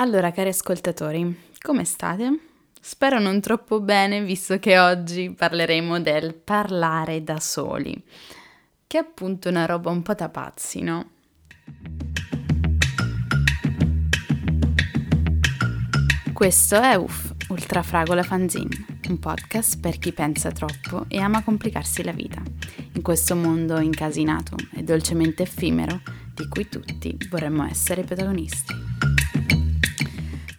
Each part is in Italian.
Allora, cari ascoltatori, come state? Spero non troppo bene, visto che oggi parleremo del parlare da soli, che è appunto una roba un po' da pazzi, no? Questo è UF, Ultrafragola Fanzine, un podcast per chi pensa troppo e ama complicarsi la vita, in questo mondo incasinato e dolcemente effimero di cui tutti vorremmo essere protagonisti.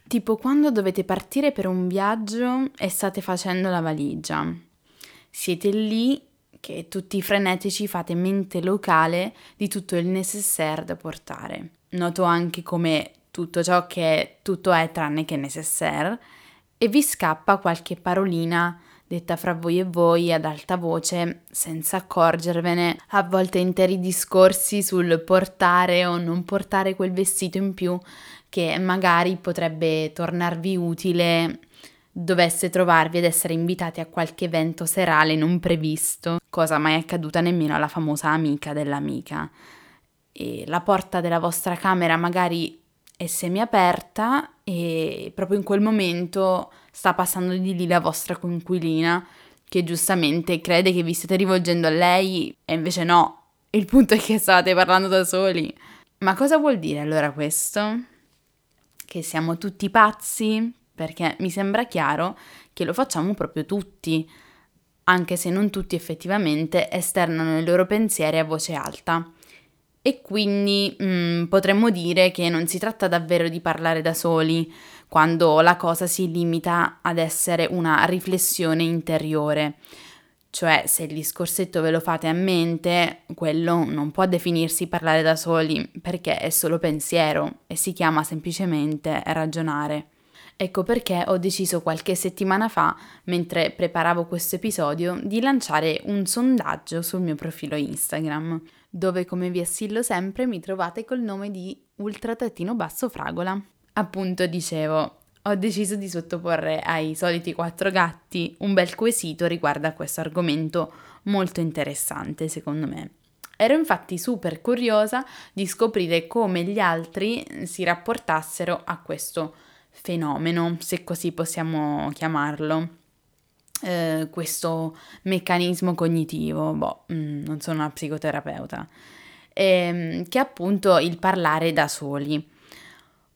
Tipo quando dovete partire per un viaggio e state facendo la valigia. Siete lì che tutti frenetici fate mente locale di tutto il necessaire da portare. Noto anche come tutto ciò che tutto è tranne che necessaire e vi scappa qualche parolina detta fra voi e voi ad alta voce senza accorgervene, a volte interi discorsi sul portare o non portare quel vestito in più che magari potrebbe tornarvi utile dovesse trovarvi ad essere invitati a qualche evento serale non previsto, cosa mai accaduta nemmeno alla famosa amica dell'amica. E la porta della vostra camera magari è semiaperta e proprio in quel momento sta passando di lì la vostra coinquilina che giustamente crede che vi stiate rivolgendo a lei e invece no. Il punto è che state parlando da soli. Ma cosa vuol dire allora questo? che siamo tutti pazzi, perché mi sembra chiaro che lo facciamo proprio tutti, anche se non tutti effettivamente esternano i loro pensieri a voce alta. E quindi mh, mm, potremmo dire che non si tratta davvero di parlare da soli, quando la cosa si limita ad essere una riflessione interiore. Cioè, se il discorsetto ve lo fate a mente, quello non può definirsi parlare da soli, perché è solo pensiero e si chiama semplicemente ragionare. Ecco perché ho deciso qualche settimana fa, mentre preparavo questo episodio, di lanciare un sondaggio sul mio profilo Instagram, dove come vi assillo sempre mi trovate col nome di ultra-fragola. Appunto dicevo, ho deciso di sottoporre ai soliti quattro gatti un bel quesito riguardo a questo argomento molto interessante secondo me. Ero infatti super curiosa di scoprire come gli altri si rapportassero a questo fenomeno, se così possiamo chiamarlo. Eh, questo meccanismo cognitivo, boh, mm, non sono una psicoterapeuta, ehm, che è appunto il parlare da soli.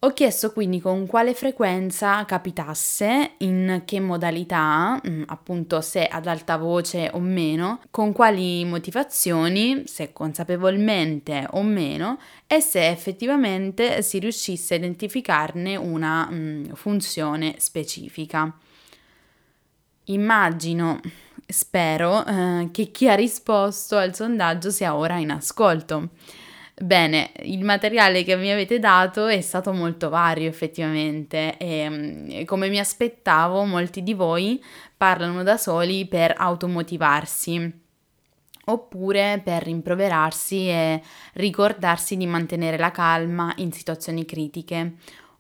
Ho chiesto quindi con quale frequenza capitasse, in che modalità, mm, appunto se ad alta voce o meno, con quali motivazioni, se consapevolmente o meno, e se effettivamente si riuscisse a identificarne una mh, mm, funzione specifica. Immagino, spero, eh, che chi ha risposto al sondaggio sia ora in ascolto. Bene, il materiale che mi avete dato è stato molto vario effettivamente e mm, come mi aspettavo molti di voi parlano da soli per automotivarsi oppure per rimproverarsi e ricordarsi di mantenere la calma in situazioni critiche,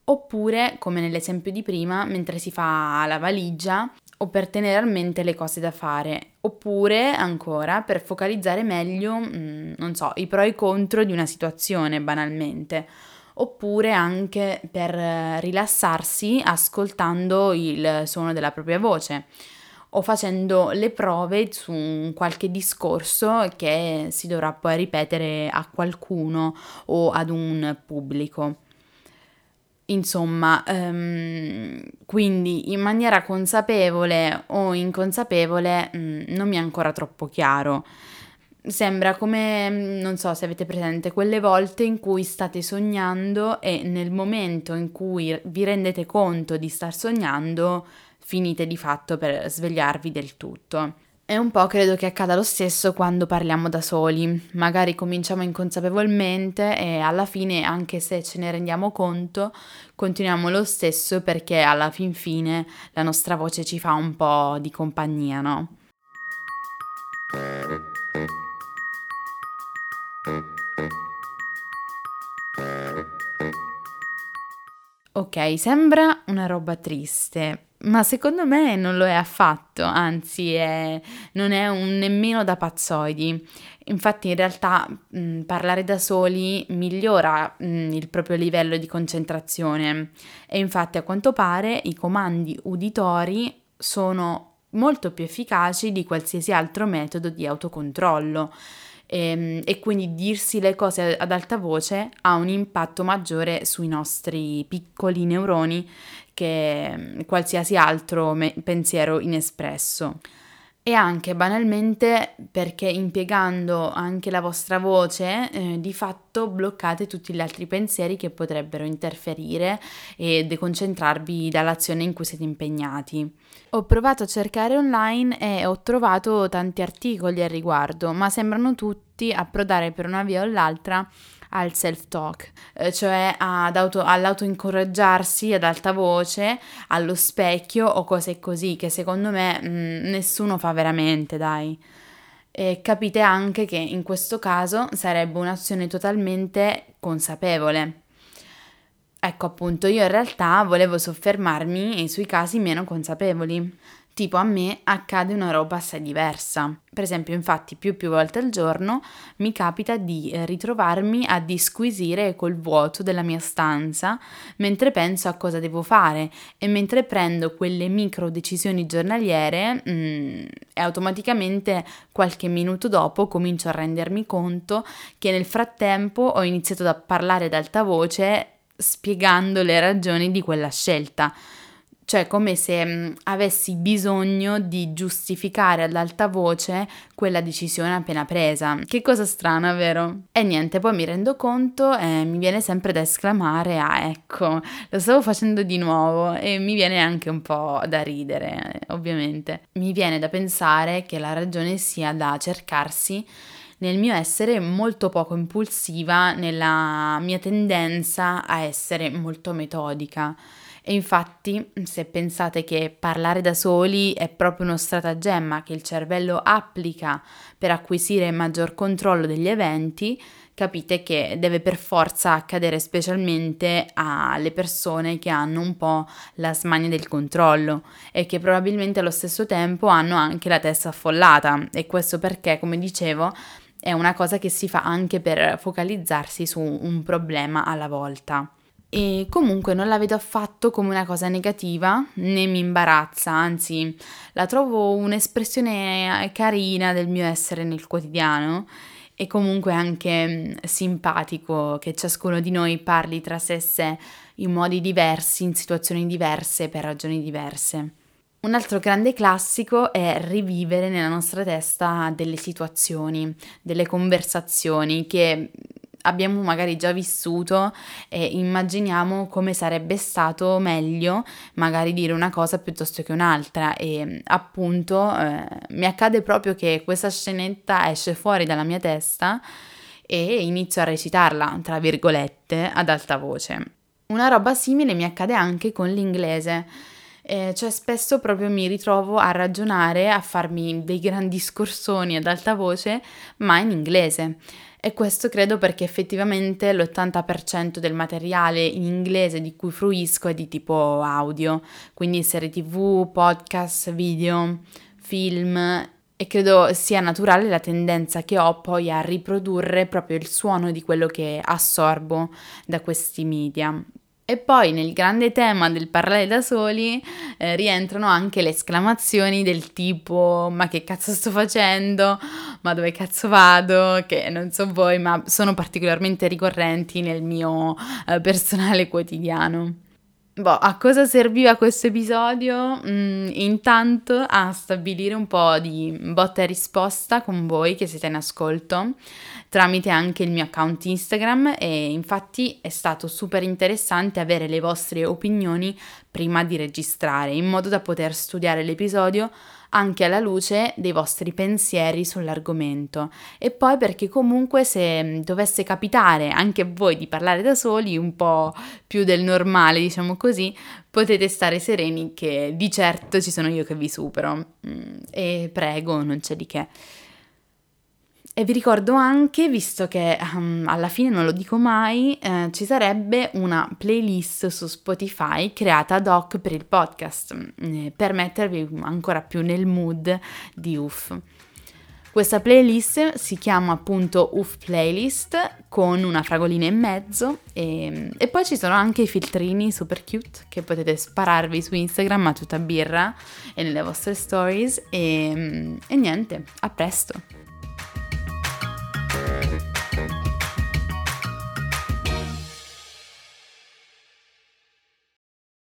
oppure, come nell'esempio di prima, mentre si fa la valigia o per tenere a mente le cose da fare, oppure ancora per focalizzare meglio, mm, non so, i pro e i contro di una situazione banalmente, oppure anche per rilassarsi ascoltando il suono della propria voce o facendo le prove su qualche discorso che si dovrà poi ripetere a qualcuno o ad un pubblico. Insomma, um, quindi in maniera consapevole o inconsapevole mh, mm, non mi è ancora troppo chiaro. Sembra come, mm, non so se avete presente, quelle volte in cui state sognando e nel momento in cui vi rendete conto di star sognando, finite di fatto per svegliarvi del tutto. E un po' credo che accada lo stesso quando parliamo da soli, magari cominciamo inconsapevolmente e alla fine, anche se ce ne rendiamo conto, continuiamo lo stesso perché alla fin fine la nostra voce ci fa un po' di compagnia, no? Ok, sembra una roba triste, ma secondo me non lo è affatto, anzi è, non è un, nemmeno da pazzoidi. Infatti in realtà mh, parlare da soli migliora mh, il proprio livello di concentrazione e infatti a quanto pare i comandi uditori sono molto più efficaci di qualsiasi altro metodo di autocontrollo e, ehm, e, quindi dirsi le cose ad alta voce ha un impatto maggiore sui nostri piccoli neuroni che mm, qualsiasi altro me- pensiero inespresso. E anche banalmente perché impiegando anche la vostra voce eh, di fatto bloccate tutti gli altri pensieri che potrebbero interferire e deconcentrarvi dall'azione in cui siete impegnati. Ho provato a cercare online e ho trovato tanti articoli al riguardo, ma sembrano tutti approdare per una via o l'altra al self-talk, eh, cioè auto, all'auto-incoraggiarsi ad alta voce, allo specchio o cose così, che secondo me mh, mm, nessuno fa veramente, dai. E capite anche che in questo caso sarebbe un'azione totalmente consapevole. Ecco appunto, io in realtà volevo soffermarmi sui casi meno consapevoli. Tipo a me accade una roba assai diversa. Per esempio, infatti, più più volte al giorno mi capita di eh, ritrovarmi a disquisire col vuoto della mia stanza mentre penso a cosa devo fare e mentre prendo quelle micro decisioni giornaliere mm, e automaticamente qualche minuto dopo comincio a rendermi conto che nel frattempo ho iniziato a parlare ad alta voce spiegando le ragioni di quella scelta cioè come se mh, mm, avessi bisogno di giustificare ad alta voce quella decisione appena presa. Che cosa strana, vero? E niente, poi mi rendo conto e mi viene sempre da esclamare, ah ecco, lo stavo facendo di nuovo e mi viene anche un po' da ridere, ovviamente. Mi viene da pensare che la ragione sia da cercarsi nel mio essere molto poco impulsiva, nella mia tendenza a essere molto metodica. E infatti, se pensate che parlare da soli è proprio uno stratagemma che il cervello applica per acquisire maggior controllo degli eventi, capite che deve per forza accadere specialmente alle persone che hanno un po' la smania del controllo e che probabilmente allo stesso tempo hanno anche la testa affollata. E questo perché, come dicevo, è una cosa che si fa anche per focalizzarsi su un problema alla volta e comunque non la vedo affatto come una cosa negativa né mi imbarazza, anzi la trovo un'espressione carina del mio essere nel quotidiano e comunque anche mm, simpatico che ciascuno di noi parli tra sé e sé in modi diversi, in situazioni diverse, per ragioni diverse. Un altro grande classico è rivivere nella nostra testa delle situazioni, delle conversazioni che abbiamo magari già vissuto e immaginiamo come sarebbe stato meglio magari dire una cosa piuttosto che un'altra e appunto eh, mi accade proprio che questa scenetta esce fuori dalla mia testa e inizio a recitarla, tra virgolette, ad alta voce. Una roba simile mi accade anche con l'inglese. Eh, cioè spesso proprio mi ritrovo a ragionare, a farmi dei grandi discorsoni ad alta voce, ma in inglese. E questo credo perché effettivamente l'80% del materiale in inglese di cui fruisco è di tipo audio, quindi serie tv, podcast, video, film e credo sia naturale la tendenza che ho poi a riprodurre proprio il suono di quello che assorbo da questi media. E poi nel grande tema del parlare da soli eh, rientrano anche le esclamazioni del tipo ma che cazzo sto facendo? Ma dove cazzo vado? Che non so voi, ma sono particolarmente ricorrenti nel mio eh, personale quotidiano. Boh, a cosa serviva questo episodio? Mm, intanto a stabilire un po' di botta e risposta con voi che siete in ascolto tramite anche il mio account Instagram e infatti è stato super interessante avere le vostre opinioni prima di registrare in modo da poter studiare l'episodio anche alla luce dei vostri pensieri sull'argomento. E poi perché comunque se mm, dovesse capitare anche a voi di parlare da soli un po' più del normale diciamo così potete stare sereni che di certo ci sono io che vi supero. Mm, e prego non c'è di che e vi ricordo anche, visto che um, alla fine non lo dico mai, eh, ci sarebbe una playlist su Spotify creata ad hoc per il podcast, eh, per mettervi ancora più nel mood di UF. Questa playlist si chiama appunto UF Playlist con una fragolina in mezzo e, e, poi ci sono anche i filtrini super cute che potete spararvi su Instagram a tutta birra e nelle vostre stories e, e niente, a presto!